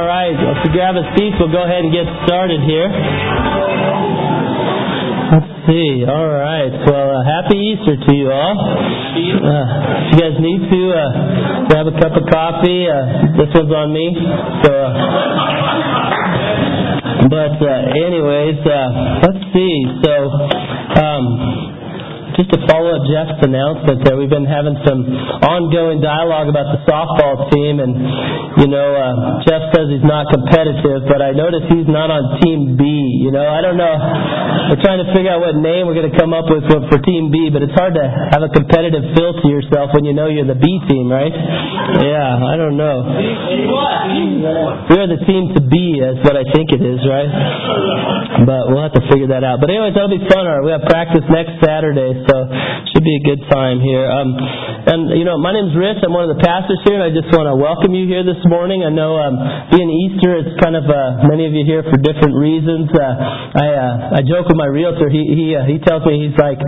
All right, if you grab a seat, we'll go ahead and get started here. Let's see. All right. Well, uh, happy Easter to you all. Uh, if you guys need to uh, grab a cup of coffee, uh, this one's on me. So, uh, but uh, anyways, let's see. So. Um, just to follow up Jeff's announcement there, we've been having some ongoing dialogue about the softball team, and you know, uh, Jeff says he's not competitive, but I notice he's not on Team B. You know, I don't know. We're trying to figure out what name we're going to come up with for, for Team B, but it's hard to have a competitive feel to yourself when you know you're the B team, right? Yeah, I don't know. We're the team to be, is what I think it is, right? But we'll have to figure that out. But anyways, that'll be fun. We have practice next Saturday, so should be a good time here. Um, and you know, my name's Rich. I'm one of the pastors here, and I just want to welcome you here this morning. I know um, being Easter, it's kind of uh, many of you here for different reasons. Uh, I uh, I joke with my realtor. He he uh, he tells me he's like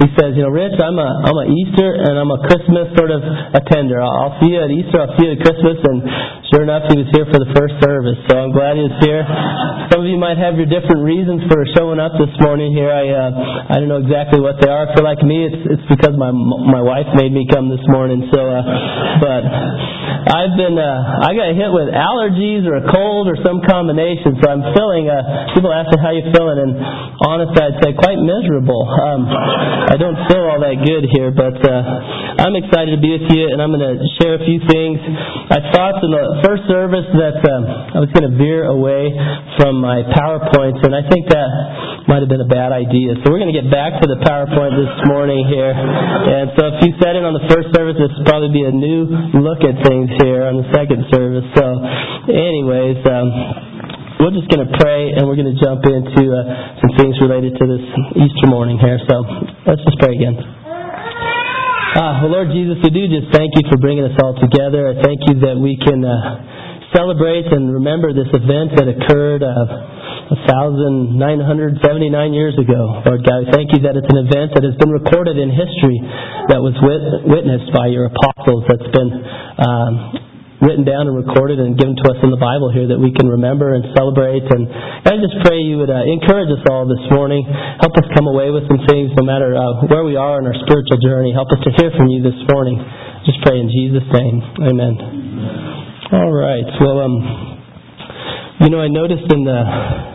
he says, you know, Rich, I'm a I'm a Easter and I'm a Christmas sort of attender. I'll, I'll see you at Easter. I'll see you at Christmas, and sure enough, he was here for the first service. So I'm glad he was here. Some of you might have your different reasons for showing up this morning here. I uh, I don't know exactly what they are. For like me, it's it's because my my wife made me come this morning. So, uh, but I've been uh, I got hit with allergies or a cold or some combination. So I'm feeling. Uh, people ask me how you feeling, and honestly, I'd say quite miserable. Um, I don't feel all that good here, but uh, I'm excited to be with you, and I'm going to share a few things. I thought in the first service that um, I was going to veer away from my PowerPoints, and I think that might have been a bad idea. So we're going to get back to the PowerPoint this morning here. And so if you sat in on the first service, this will probably be a new look at things here on the second service. So, anyways, um, we're just going to pray and we're going to jump into uh, some things related to this Easter morning here. So let's just pray again. Ah, well, Lord Jesus, we do just thank you for bringing us all together. I thank you that we can uh, celebrate and remember this event that occurred. Uh, 1,979 years ago. Lord God, we thank you that it's an event that has been recorded in history that was wit- witnessed by your apostles, that's been um, written down and recorded and given to us in the Bible here that we can remember and celebrate. And I just pray you would uh, encourage us all this morning. Help us come away with some things no matter uh, where we are in our spiritual journey. Help us to hear from you this morning. Just pray in Jesus' name. Amen. All right. Well, um, you know, I noticed in the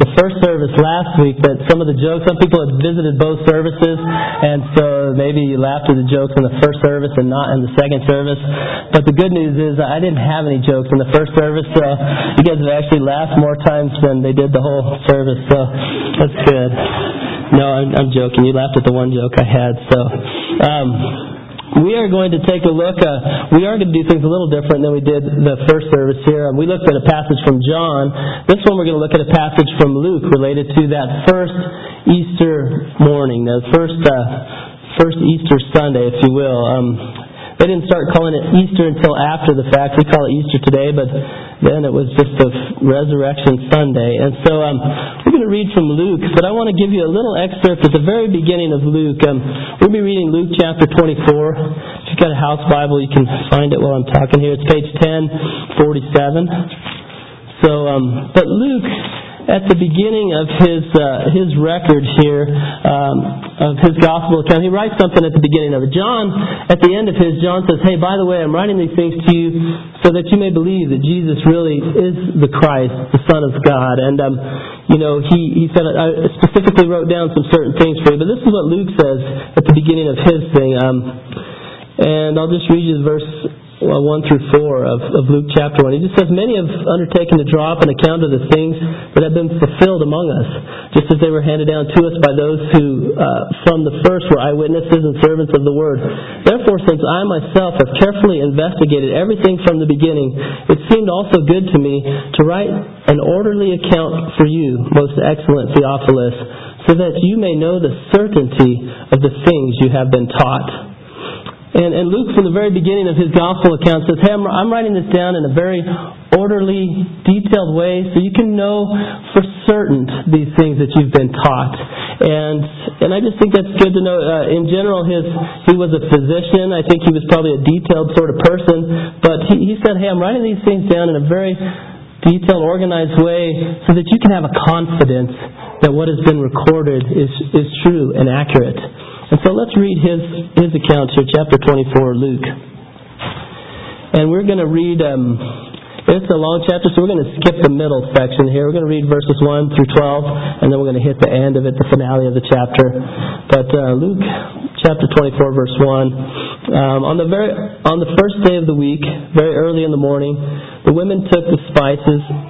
the first service last week that some of the jokes, some people had visited both services, and so maybe you laughed at the jokes in the first service and not in the second service. But the good news is I didn't have any jokes in the first service, so you guys have actually laughed more times than they did the whole service, so that's good. No, I'm, I'm joking. You laughed at the one joke I had, so. Um, we are going to take a look. Uh, we are going to do things a little different than we did the first service here. We looked at a passage from John. This one we're going to look at a passage from Luke related to that first Easter morning, the first uh, first Easter Sunday, if you will. Um, they didn't start calling it Easter until after the fact. We call it Easter today, but then it was just a Resurrection Sunday. And so um, we're going to read from Luke, but I want to give you a little excerpt at the very beginning of Luke. Um, we'll be reading Luke chapter 24. If you've got a house Bible, you can find it while I'm talking here. It's page 1047. So, um, but Luke at the beginning of his uh, his record here um, of his gospel account, he writes something at the beginning of it. John, at the end of his, John says, "Hey, by the way, I'm writing these things to you so that you may believe that Jesus really is the Christ, the Son of God." And um, you know, he he said, I specifically wrote down some certain things for you, but this is what Luke says at the beginning of his thing. Um, and I'll just read you verse well, 1 through 4 of, of Luke chapter 1. He just says, Many have undertaken to draw up an account of the things that have been fulfilled among us, just as they were handed down to us by those who uh, from the first were eyewitnesses and servants of the word. Therefore, since I myself have carefully investigated everything from the beginning, it seemed also good to me to write an orderly account for you, most excellent Theophilus, so that you may know the certainty of the things you have been taught. And, and Luke, from the very beginning of his gospel account, says, Hey, I'm, I'm writing this down in a very orderly, detailed way so you can know for certain these things that you've been taught. And, and I just think that's good to know. Uh, in general, his, he was a physician. I think he was probably a detailed sort of person. But he, he said, Hey, I'm writing these things down in a very detailed, organized way so that you can have a confidence that what has been recorded is, is true and accurate. And so let's read his, his account here, chapter 24, Luke. And we're going to read, um, it's a long chapter, so we're going to skip the middle section here. We're going to read verses 1 through 12, and then we're going to hit the end of it, the finale of the chapter. But uh, Luke chapter 24, verse 1. Um, on, the very, on the first day of the week, very early in the morning, the women took the spices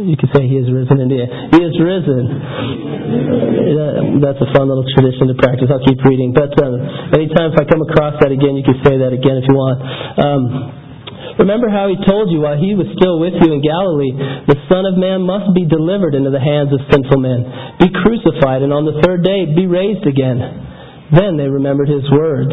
You could say he is risen indeed. He is risen. That's a fun little tradition to practice. I'll keep reading. But um, anytime if I come across that again, you can say that again if you want. Um, Remember how he told you while he was still with you in Galilee, the Son of Man must be delivered into the hands of sinful men, be crucified, and on the third day be raised again. Then they remembered his words.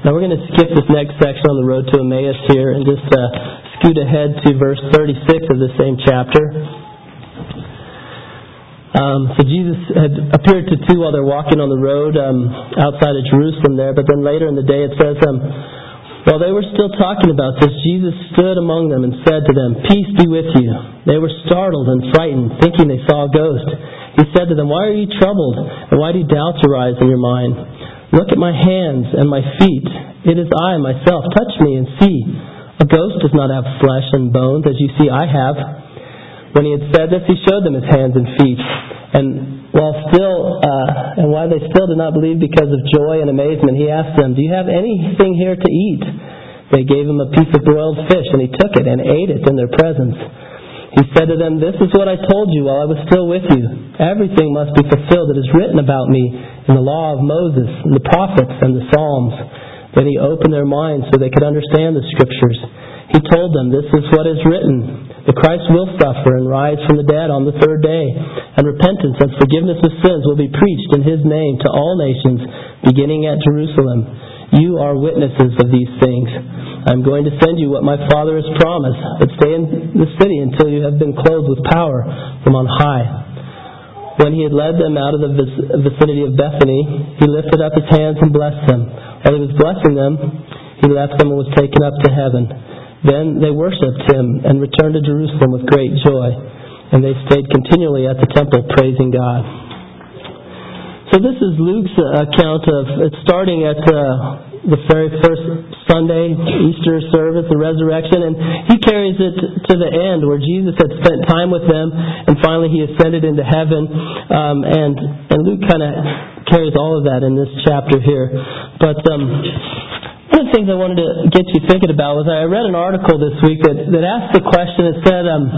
Now we're going to skip this next section on the road to Emmaus here and just uh, scoot ahead to verse 36 of the same chapter. Um, so Jesus had appeared to two while they're walking on the road um, outside of Jerusalem there, but then later in the day it says, um, while they were still talking about this, Jesus stood among them and said to them, Peace be with you. They were startled and frightened, thinking they saw a ghost. He said to them, Why are you troubled, and why do doubts arise in your mind? Look at my hands and my feet. It is I myself. Touch me and see. A ghost does not have flesh and bones, as you see I have. When he had said this, he showed them his hands and feet. And while still, uh, and while they still did not believe because of joy and amazement, he asked them, "Do you have anything here to eat?" They gave him a piece of broiled fish, and he took it and ate it in their presence. He said to them, This is what I told you while I was still with you. Everything must be fulfilled that is written about me in the law of Moses, and the prophets, and the Psalms. Then he opened their minds so they could understand the Scriptures. He told them, This is what is written. The Christ will suffer and rise from the dead on the third day, and repentance and forgiveness of sins will be preached in His name to all nations, beginning at Jerusalem. You are witnesses of these things. I'm going to send you what my Father has promised, but stay in the city until you have been clothed with power from on high. When he had led them out of the vicinity of Bethany, he lifted up his hands and blessed them. While he was blessing them, he left them and was taken up to heaven. Then they worshipped him and returned to Jerusalem with great joy. And they stayed continually at the temple praising God. So this is Luke's account of starting at uh, the very first Sunday, Easter service, the resurrection, and he carries it to the end where Jesus had spent time with them, and finally he ascended into heaven. Um, and and Luke kind of carries all of that in this chapter here. But um, one of the things I wanted to get you thinking about was I read an article this week that, that asked the question, it said, um,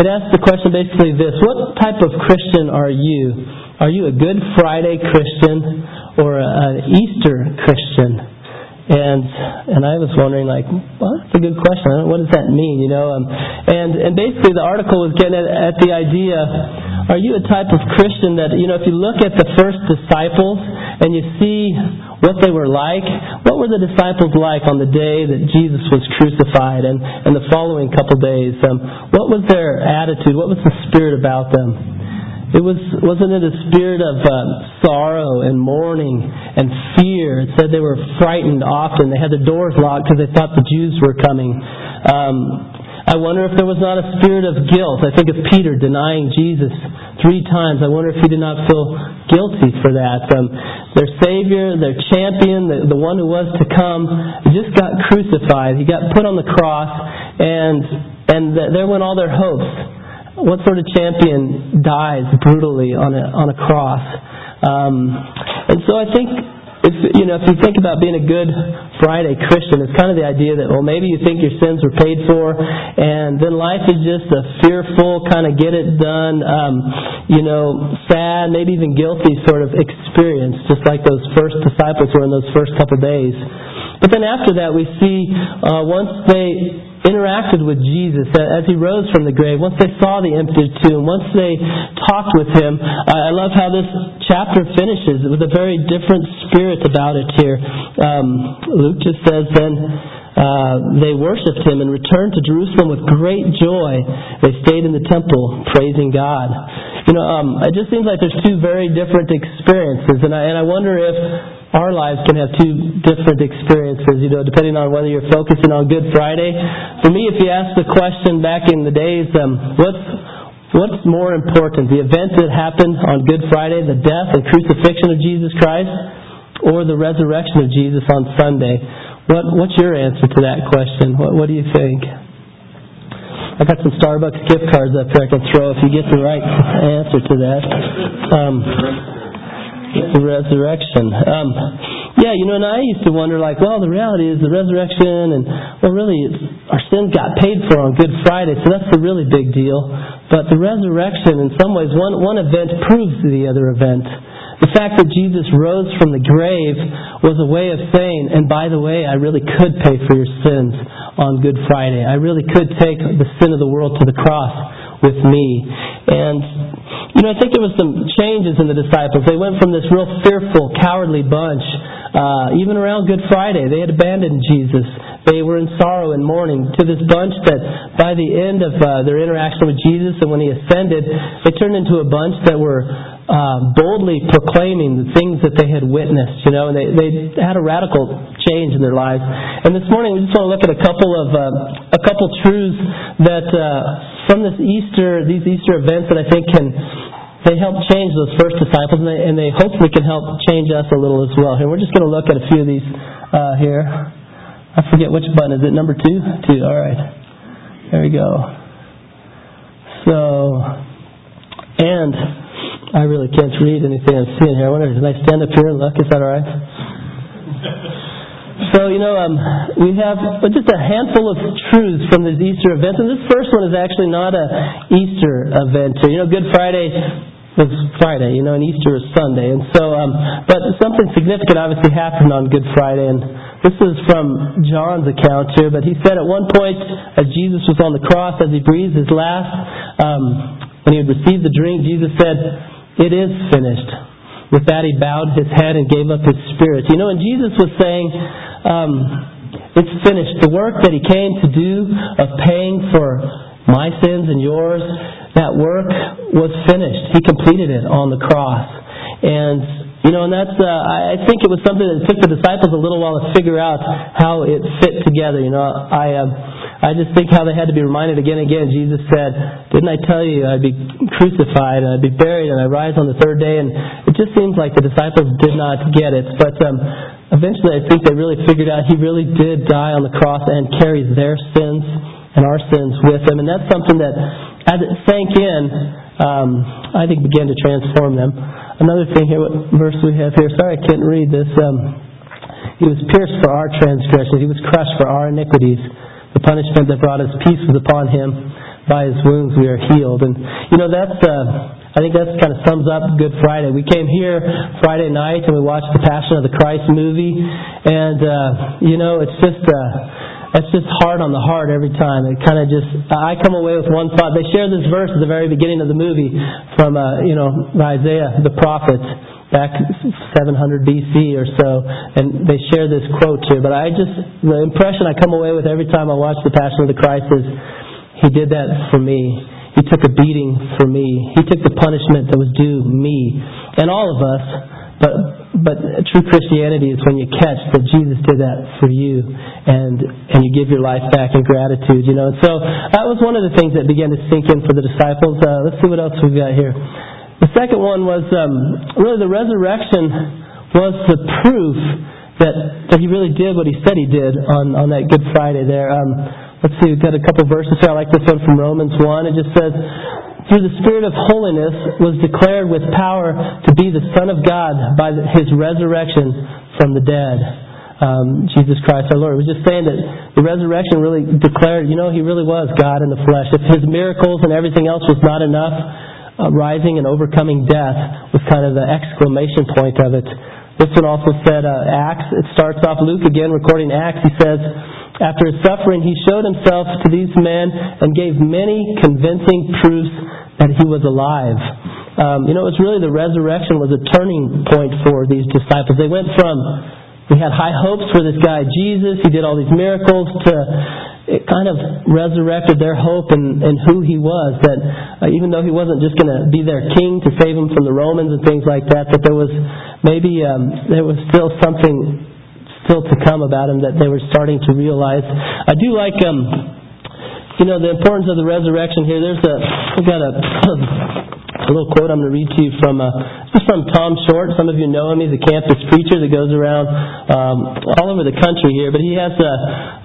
it asked the question basically this, what type of Christian are you? Are you a Good Friday Christian or an Easter Christian? And and I was wondering, like, well, that's a good question. What does that mean, you know? Um, and and basically, the article was getting at, at the idea: Are you a type of Christian that you know, if you look at the first disciples and you see what they were like, what were the disciples like on the day that Jesus was crucified and and the following couple days? Um, what was their attitude? What was the spirit about them? It was wasn't it a spirit of uh, sorrow and mourning and fear? It said they were frightened often. They had the doors locked because they thought the Jews were coming. Um, I wonder if there was not a spirit of guilt. I think of Peter denying Jesus three times. I wonder if he did not feel guilty for that. Um, their Savior, their champion, the, the one who was to come, just got crucified. He got put on the cross, and and there went all their hopes what sort of champion dies brutally on a on a cross? Um, and so I think if you know if you think about being a good Friday Christian, it's kind of the idea that well maybe you think your sins were paid for, and then life is just a fearful kind of get it done, um, you know, sad, maybe even guilty sort of experience, just like those first disciples were in those first couple days. But then after that, we see uh, once they interacted with Jesus as he rose from the grave, once they saw the empty tomb, once they talked with him, I love how this chapter finishes with a very different spirit about it here. Um, Luke just says then, uh, they worshipped him and returned to Jerusalem with great joy. They stayed in the temple praising God. You know, um, it just seems like there's two very different experiences, and I, and I wonder if our lives can have two different experiences, you know, depending on whether you're focusing on Good Friday. For me, if you ask the question back in the days, um, what's what's more important, the event that happened on Good Friday, the death and crucifixion of Jesus Christ, or the resurrection of Jesus on Sunday? What what's your answer to that question? What what do you think? I got some Starbucks gift cards up here I can throw if you get the right answer to that. Um, the resurrection. Um, yeah, you know, and I used to wonder, like, well, the reality is the resurrection, and well, really, our sins got paid for on Good Friday, so that's the really big deal. But the resurrection, in some ways, one one event proves the other event. The fact that Jesus rose from the grave was a way of saying, and by the way, I really could pay for your sins on Good Friday. I really could take the sin of the world to the cross with me. And, you know, I think there was some changes in the disciples. They went from this real fearful, cowardly bunch, uh, even around Good Friday. They had abandoned Jesus. They were in sorrow and mourning to this bunch that by the end of uh, their interaction with Jesus and when he ascended, they turned into a bunch that were uh, boldly proclaiming the things that they had witnessed, you know, and they, they had a radical change in their lives. And this morning we just want to look at a couple of uh, a couple truths that uh, from this Easter these Easter events that I think can they help change those first disciples, and they, and they hopefully can help change us a little as well. Here we're just going to look at a few of these uh, here. I forget which button is it. Number two, two. All right, there we go. So, and I really can't read anything I'm seeing here. I wonder, can I stand up here and look? Is that all right? So, you know, um, we have just a handful of truths from these Easter events. And this first one is actually not a Easter event. You know, Good Friday was Friday, you know, and Easter is Sunday. And so, um, but something significant obviously happened on Good Friday. And this is from John's account here. But he said at one point, as Jesus was on the cross, as he breathed his last, um, when he had received the drink, Jesus said, it is finished. With that, he bowed his head and gave up his spirit. You know, and Jesus was saying, um, it's finished. The work that he came to do of paying for my sins and yours, that work was finished. He completed it on the cross. And you know, and that's, uh, I think it was something that took the disciples a little while to figure out how it fit together. You know, I, uh, I just think how they had to be reminded again and again. Jesus said, Didn't I tell you I'd be crucified and I'd be buried and I'd rise on the third day? And it just seems like the disciples did not get it. But um, eventually I think they really figured out he really did die on the cross and carries their sins and our sins with him. And that's something that, as it sank in, um, I think began to transform them. Another thing here, what verse we have here, sorry I can't read this. Um, he was pierced for our transgressions. He was crushed for our iniquities. The punishment that brought us peace was upon him. By his wounds we are healed. And you know that's uh, I think that kind of sums up Good Friday. We came here Friday night and we watched the Passion of the Christ movie, and uh, you know it's just. Uh, it's just hard on the heart every time. It kind of just, I come away with one thought. They share this verse at the very beginning of the movie from, uh, you know, Isaiah the prophet back 700 BC or so, and they share this quote here. But I just, the impression I come away with every time I watch The Passion of the Christ is, He did that for me. He took a beating for me. He took the punishment that was due me and all of us. But but true Christianity is when you catch that Jesus did that for you, and and you give your life back in gratitude. You know, and so that was one of the things that began to sink in for the disciples. Uh, let's see what else we've got here. The second one was um, really the resurrection was the proof that that he really did what he said he did on on that Good Friday there. Um, let's see, we've got a couple verses here. I like this one from Romans one. It just says through the Spirit of holiness, was declared with power to be the Son of God by his resurrection from the dead. Um, Jesus Christ our Lord. It was just saying that the resurrection really declared, you know, He really was God in the flesh. If His miracles and everything else was not enough, uh, rising and overcoming death was kind of the exclamation point of it. This one also said uh, Acts. It starts off Luke again recording Acts. He says, after his suffering, he showed himself to these men and gave many convincing proofs that he was alive. Um, you know, it's really the resurrection was a turning point for these disciples. They went from we had high hopes for this guy Jesus. He did all these miracles to it kind of resurrected their hope in, in who he was. That uh, even though he wasn't just going to be their king to save them from the Romans and things like that, that there was maybe um, there was still something still to come about him that they were starting to realize. I do like um, you know the importance of the resurrection here. There's a, I've got a a little quote I'm going to read to you from uh, is from Tom Short. Some of you know him. He's a campus preacher that goes around um, all over the country here. But he has a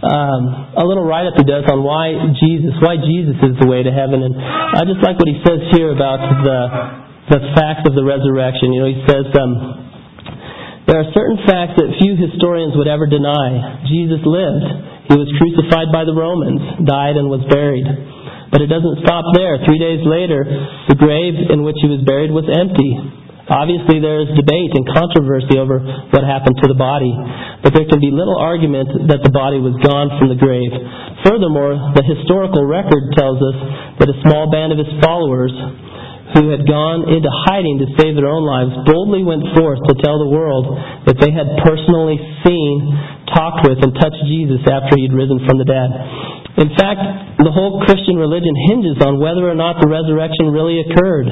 um, a little write up he does on why Jesus, why Jesus is the way to heaven. And I just like what he says here about the the facts of the resurrection. You know, he says. Um, there are certain facts that few historians would ever deny. Jesus lived. He was crucified by the Romans, died, and was buried. But it doesn't stop there. Three days later, the grave in which he was buried was empty. Obviously, there is debate and controversy over what happened to the body, but there can be little argument that the body was gone from the grave. Furthermore, the historical record tells us that a small band of his followers who had gone into hiding to save their own lives boldly went forth to tell the world that they had personally seen, talked with, and touched Jesus after he had risen from the dead. In fact, the whole Christian religion hinges on whether or not the resurrection really occurred.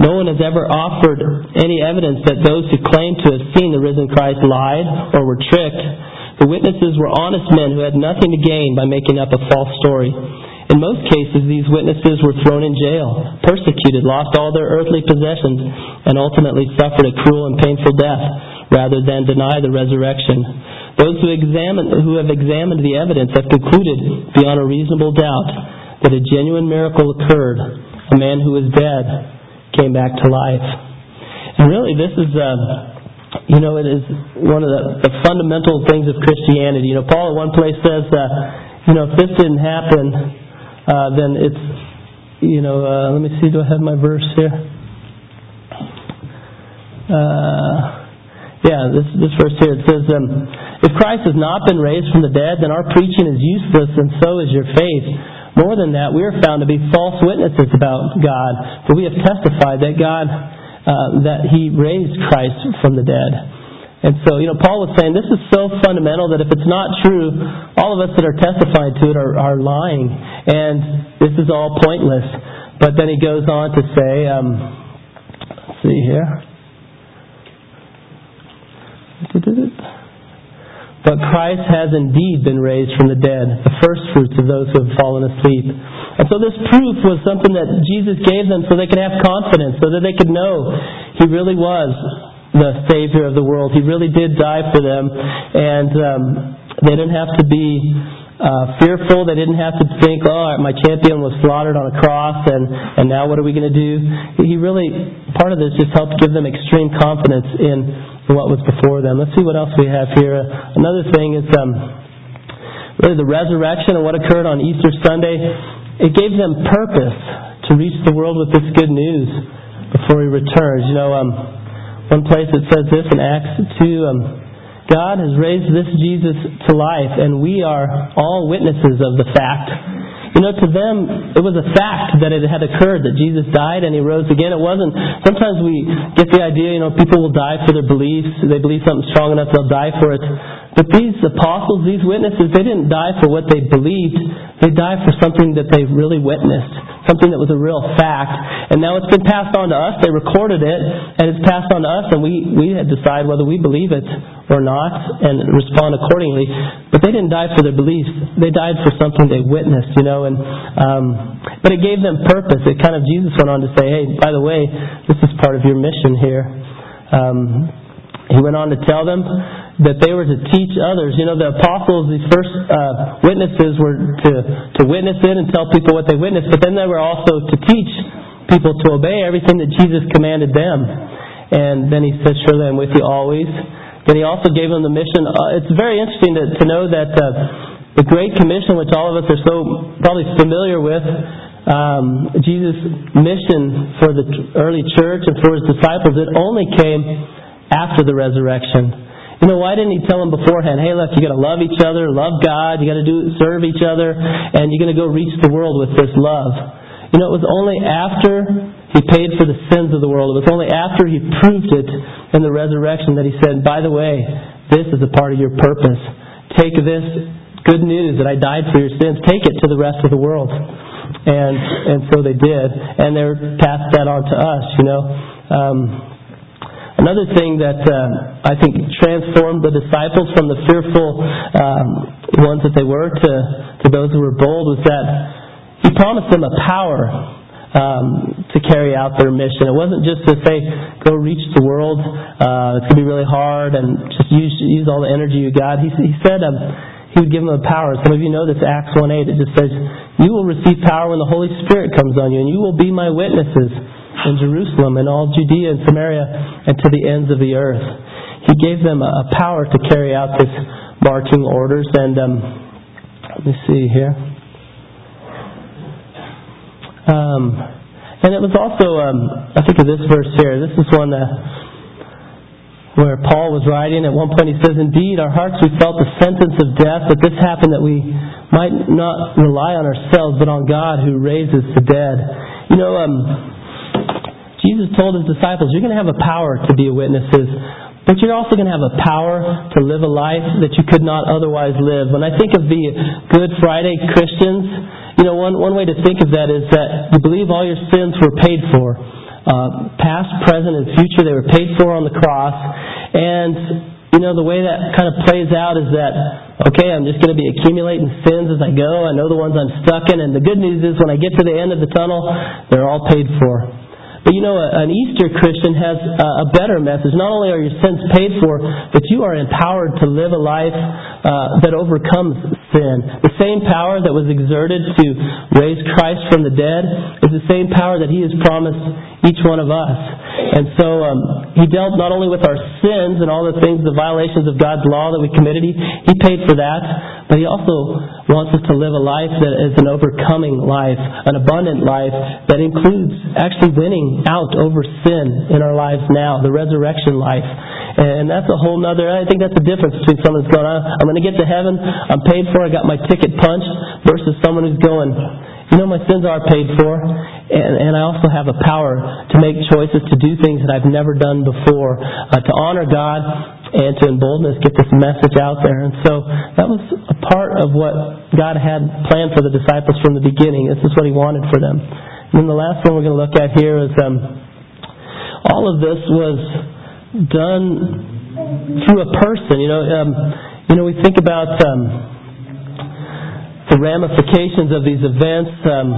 No one has ever offered any evidence that those who claim to have seen the risen Christ lied or were tricked. The witnesses were honest men who had nothing to gain by making up a false story. In most cases, these witnesses were thrown in jail, persecuted, lost all their earthly possessions, and ultimately suffered a cruel and painful death rather than deny the resurrection. Those who, examine, who have examined the evidence have concluded beyond a reasonable doubt that a genuine miracle occurred. A man who was dead came back to life. And really, this is. Uh, you know, it is one of the, the fundamental things of Christianity. You know, Paul at one place says, uh, you know, if this didn't happen, uh, then it's, you know, uh, let me see, do I have my verse here? Uh, yeah, this, this verse here, it says, um, If Christ has not been raised from the dead, then our preaching is useless, and so is your faith. More than that, we are found to be false witnesses about God, for we have testified that God, uh, that He raised Christ from the dead. And so, you know, Paul was saying this is so fundamental that if it's not true, all of us that are testifying to it are, are lying. And this is all pointless. But then he goes on to say, um, let's see here. But Christ has indeed been raised from the dead, the first fruits of those who have fallen asleep. And so this proof was something that Jesus gave them so they could have confidence, so that they could know He really was the Savior of the world. He really did die for them, and um, they didn't have to be uh, fearful. They didn't have to think, "Oh, my champion was slaughtered on a cross, and and now what are we going to do?" He really part of this just helped give them extreme confidence in what was before them. Let's see what else we have here. Another thing is um, really the resurrection and what occurred on Easter Sunday. It gave them purpose to reach the world with this good news before He returns. You know. Um, one place it says this in Acts 2 um, God has raised this Jesus to life, and we are all witnesses of the fact. You know, to them, it was a fact that it had occurred, that Jesus died and he rose again. It wasn't, sometimes we get the idea, you know, people will die for their beliefs. They believe something strong enough, they'll die for it. But these apostles, these witnesses, they didn't die for what they believed. They died for something that they really witnessed, something that was a real fact. And now it's been passed on to us. They recorded it, and it's passed on to us, and we, we decide whether we believe it or not and respond accordingly. But they didn't die for their beliefs. They died for something they witnessed, you know. And um, But it gave them purpose. It kind of, Jesus went on to say, hey, by the way, this is part of your mission here. Um, he went on to tell them that they were to teach others. You know, the apostles, these first uh, witnesses were to, to witness it and tell people what they witnessed, but then they were also to teach people to obey everything that Jesus commanded them. And then he says, Surely I'm with you always, Then he also gave them the mission. Uh, it's very interesting to, to know that uh, the Great Commission, which all of us are so probably familiar with, um, Jesus' mission for the early church and for his disciples, it only came after the resurrection. You know, why didn't he tell them beforehand, hey, look, you got to love each other, love God, you got to do serve each other, and you're going to go reach the world with this love. You know, it was only after he paid for the sins of the world, it was only after he proved it in the resurrection that he said, by the way, this is a part of your purpose. Take this good news that I died for your sins, take it to the rest of the world and and so they did, and they passed that on to us. You know, um, another thing that uh, I think transformed the disciples from the fearful um, ones that they were to to those who were bold was that he promised them a power um, to carry out their mission. It wasn't just to say, go reach the world. Uh, it's going to be really hard and just use use all the energy you got. He, he said, um, he would give them a power. Some of you know this Acts 1 8. It just says, You will receive power when the Holy Spirit comes on you, and you will be my witnesses in Jerusalem and all Judea and Samaria and to the ends of the earth. He gave them a power to carry out this marching orders. And um, let me see here. Um, and it was also, um, I think of this verse here. This is one that where Paul was writing. At one point he says, Indeed, our hearts we felt the sentence of death, but this happened that we might not rely on ourselves, but on God who raises the dead. You know, um, Jesus told his disciples, You're going to have a power to be witnesses, but you're also going to have a power to live a life that you could not otherwise live. When I think of the Good Friday Christians, you know, one, one way to think of that is that you believe all your sins were paid for uh, past, present, and future. They were paid for on the cross. And, you know, the way that kind of plays out is that, okay, I'm just going to be accumulating sins as I go. I know the ones I'm stuck in. And the good news is when I get to the end of the tunnel, they're all paid for. But you know, an Easter Christian has a better message. Not only are your sins paid for, but you are empowered to live a life uh, that overcomes sin. The same power that was exerted to raise Christ from the dead is the same power that He has promised each one of us. And so um, He dealt not only with our sins and all the things, the violations of God's law that we committed, He, he paid for that, but He also wants us to live a life that is an overcoming life, an abundant life that includes actually winning out over sin in our lives now, the resurrection life. And that's a whole nother, I think that's the difference between someone who's going, I'm going to get to heaven, I'm paid for, I got my ticket punched, versus someone who's going, you know, my sins are paid for, and, and I also have a power to make choices to do things that I've never done before, uh, to honor God and to embolden us, get this message out there. And so that was a part of what God had planned for the disciples from the beginning. This is what He wanted for them. And then the last one we're going to look at here is um, all of this was done through a person. You know, um, you know, we think about um, the ramifications of these events. Um,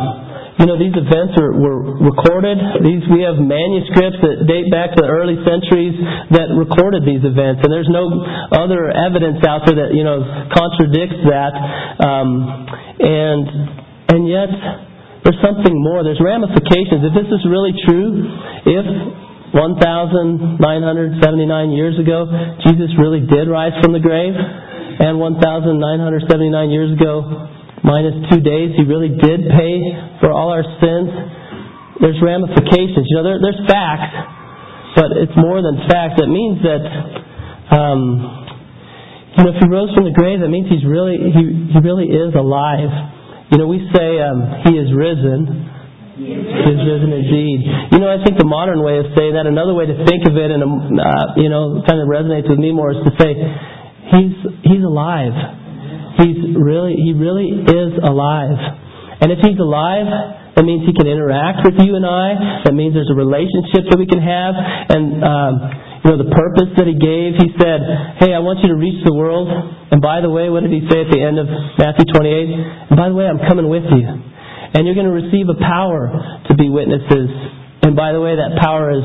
you know, these events are, were recorded. These we have manuscripts that date back to the early centuries that recorded these events, and there's no other evidence out there that you know contradicts that. Um, and and yet there's something more. There's ramifications. If this is really true, if 1,979 years ago Jesus really did rise from the grave, and 1,979 years ago, minus two days, he really did pay for all our sins, there's ramifications. You know, there, there's facts, but it's more than facts. It means that, um, you know, if he rose from the grave, that means he's really, he, he really is alive. You know, we say um, He is risen. He is risen indeed. You know, I think the modern way of saying that, another way to think of it, and uh, you know, kind of resonates with me more, is to say He's He's alive. He's really He really is alive. And if He's alive, that means He can interact with you and I. That means there's a relationship that we can have, and. Um, you know, the purpose that he gave. He said, Hey, I want you to reach the world. And by the way, what did he say at the end of Matthew 28? And by the way, I'm coming with you. And you're going to receive a power to be witnesses. And by the way, that power is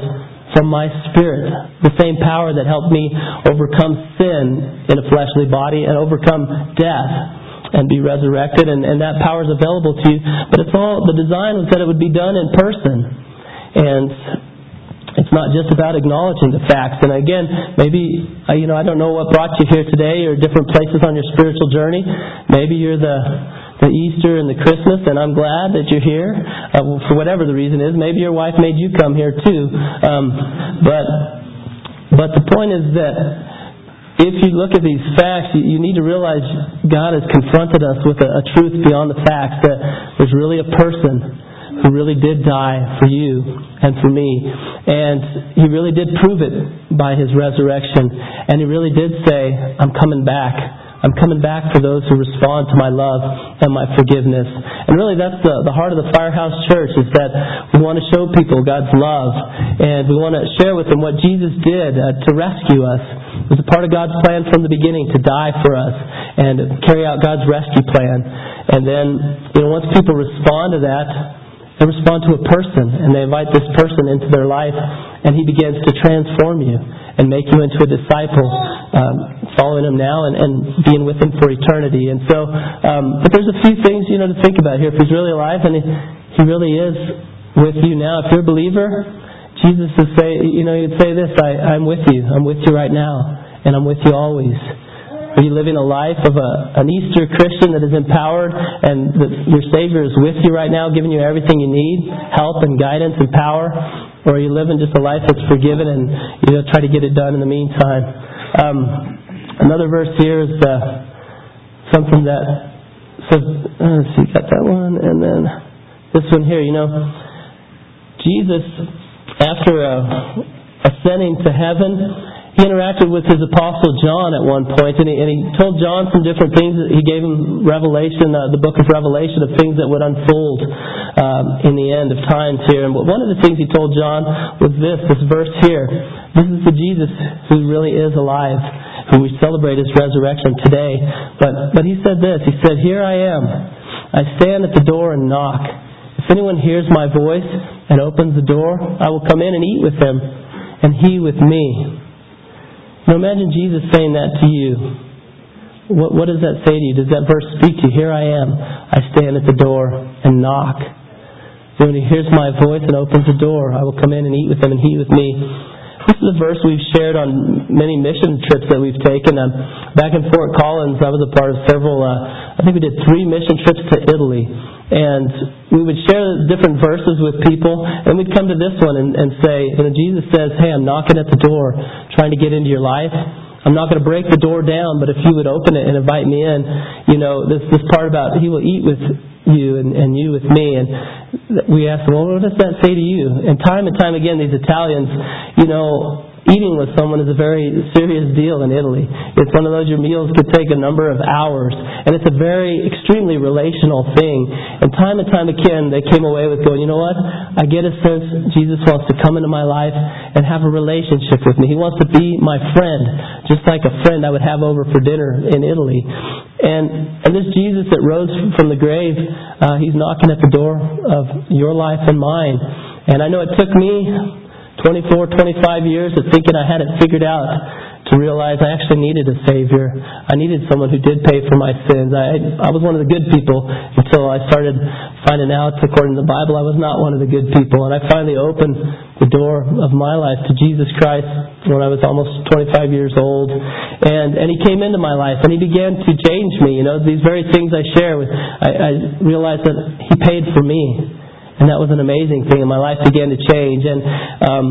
from my spirit. The same power that helped me overcome sin in a fleshly body and overcome death and be resurrected. And, and that power is available to you. But it's all, the design was that it would be done in person. And it's not just about acknowledging the facts. And again, maybe uh, you know I don't know what brought you here today, or different places on your spiritual journey. Maybe you're the the Easter and the Christmas, and I'm glad that you're here uh, for whatever the reason is. Maybe your wife made you come here too, um, but but the point is that if you look at these facts, you, you need to realize God has confronted us with a, a truth beyond the facts that there's really a person who really did die for you and for me. And he really did prove it by his resurrection. And he really did say, I'm coming back. I'm coming back for those who respond to my love and my forgiveness. And really that's the, the heart of the Firehouse Church is that we want to show people God's love and we want to share with them what Jesus did uh, to rescue us. It was a part of God's plan from the beginning to die for us and carry out God's rescue plan. And then, you know, once people respond to that, they respond to a person and they invite this person into their life and he begins to transform you and make you into a disciple, um, following him now and, and being with him for eternity. And so, um, but there's a few things you know to think about here. If he's really alive and he, he really is with you now, if you're a believer, Jesus would say, you know, he'd say this: I, I'm with you. I'm with you right now, and I'm with you always. Are you living a life of a, an Easter Christian that is empowered and that your Savior is with you right now, giving you everything you need, help and guidance and power? Or you living just a life that's forgiven and you know, try to get it done in the meantime? Um, another verse here is uh, something that says, uh, let's see, got that one, and then this one here, you know, Jesus, after uh, ascending to heaven, he interacted with his apostle John at one point, and he, and he told John some different things. He gave him Revelation, uh, the book of Revelation, of things that would unfold um, in the end of times here. And one of the things he told John was this, this verse here. This is the Jesus who really is alive, who we celebrate his resurrection today. But, but he said this, he said, Here I am. I stand at the door and knock. If anyone hears my voice and opens the door, I will come in and eat with him, and he with me. Now imagine Jesus saying that to you. What, what does that say to you? Does that verse speak to you? Here I am. I stand at the door and knock. So when he hears my voice and opens the door, I will come in and eat with him and he with me. This is a verse we've shared on many mission trips that we've taken. Um, back in Fort Collins, I was a part of several, uh, I think we did three mission trips to Italy. And we would share different verses with people, and we'd come to this one and, and say, you know, Jesus says, hey, I'm knocking at the door, trying to get into your life. I'm not going to break the door down, but if you would open it and invite me in, you know, this, this part about He will eat with you and, and you with me. And we asked well, what does that say to you? And time and time again, these Italians, you know, eating with someone is a very serious deal in Italy. It's one of those your meals could take a number of hours, and it's a very extremely relational thing. And time and time again, they came away with going, you know what? I get a sense Jesus wants to come into my life and have a relationship with me. He wants to be my friend, just like a friend I would have over for dinner in Italy. And and this Jesus that rose from the grave, uh, he's knocking at the door of your life and mine. And I know it took me 24, 25 years of thinking I had it figured out to realize I actually needed a Savior. I needed someone who did pay for my sins. I, I was one of the good people until I started finding out, according to the Bible, I was not one of the good people. And I finally opened the door of my life to Jesus Christ when I was almost 25 years old. And, and He came into my life and He began to change me. You know, these very things I share with, I, I realized that He paid for me. And that was an amazing thing, and my life began to change. And um,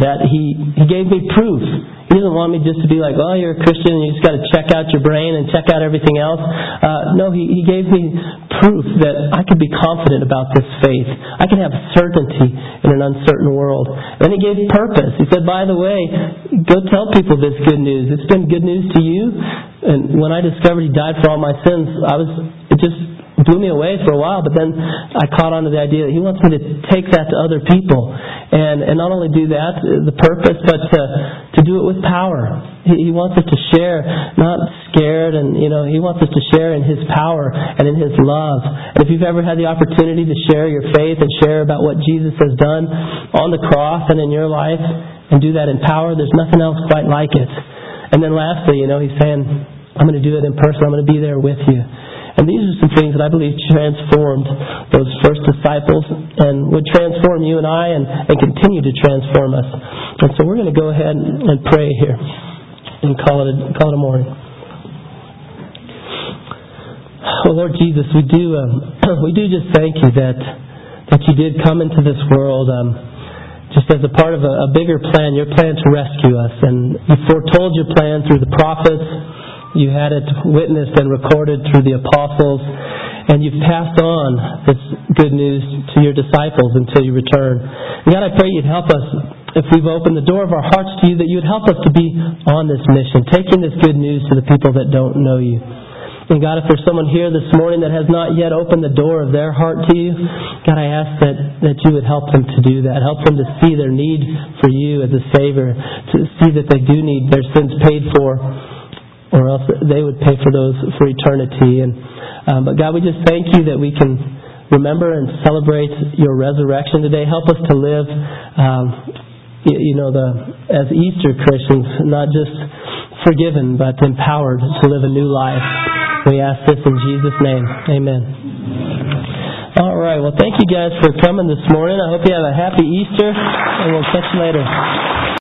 that he he gave me proof. He doesn't want me just to be like, oh, you're a Christian and you just got to check out your brain and check out everything else. Uh, no, he, he gave me proof that I could be confident about this faith. I can have certainty in an uncertain world. And then he gave purpose. He said, by the way, go tell people this good news. It's been good news to you. And when I discovered he died for all my sins, I was, it just blew me away for a while, but then I caught on to the idea that he wants me to take that to other people. And, and not only do that, uh, the purpose, but to, to do it with power. He, he wants us to share, not scared, and, you know, he wants us to share in his power and in his love. And if you've ever had the opportunity to share your faith and share about what Jesus has done on the cross and in your life, and do that in power, there's nothing else quite like it. And then lastly, you know, he's saying, I'm going to do it in person. I'm going to be there with you. And these are some things that I believe transformed those first disciples and would transform you and I and, and continue to transform us. And so we're going to go ahead and pray here and call it a, call it a morning. Oh Lord Jesus, we do um, we do just thank you that that you did come into this world um, just as a part of a, a bigger plan, your plan to rescue us, and you foretold your plan through the prophets. You had it witnessed and recorded through the apostles, and you've passed on this good news to your disciples until you return. And God, I pray you'd help us if we've opened the door of our hearts to you, that you'd help us to be on this mission, taking this good news to the people that don't know you. And God, if there's someone here this morning that has not yet opened the door of their heart to you, God, I ask that, that you would help them to do that. Help them to see their need for you as a Savior, to see that they do need their sins paid for, or else they would pay for those for eternity. And um, But God, we just thank you that we can remember and celebrate your resurrection today. Help us to live, um, you know, the as Easter Christians, not just forgiven, but empowered to live a new life. We ask this in Jesus' name. Amen. All right. Well, thank you guys for coming this morning. I hope you have a happy Easter, and we'll catch you later.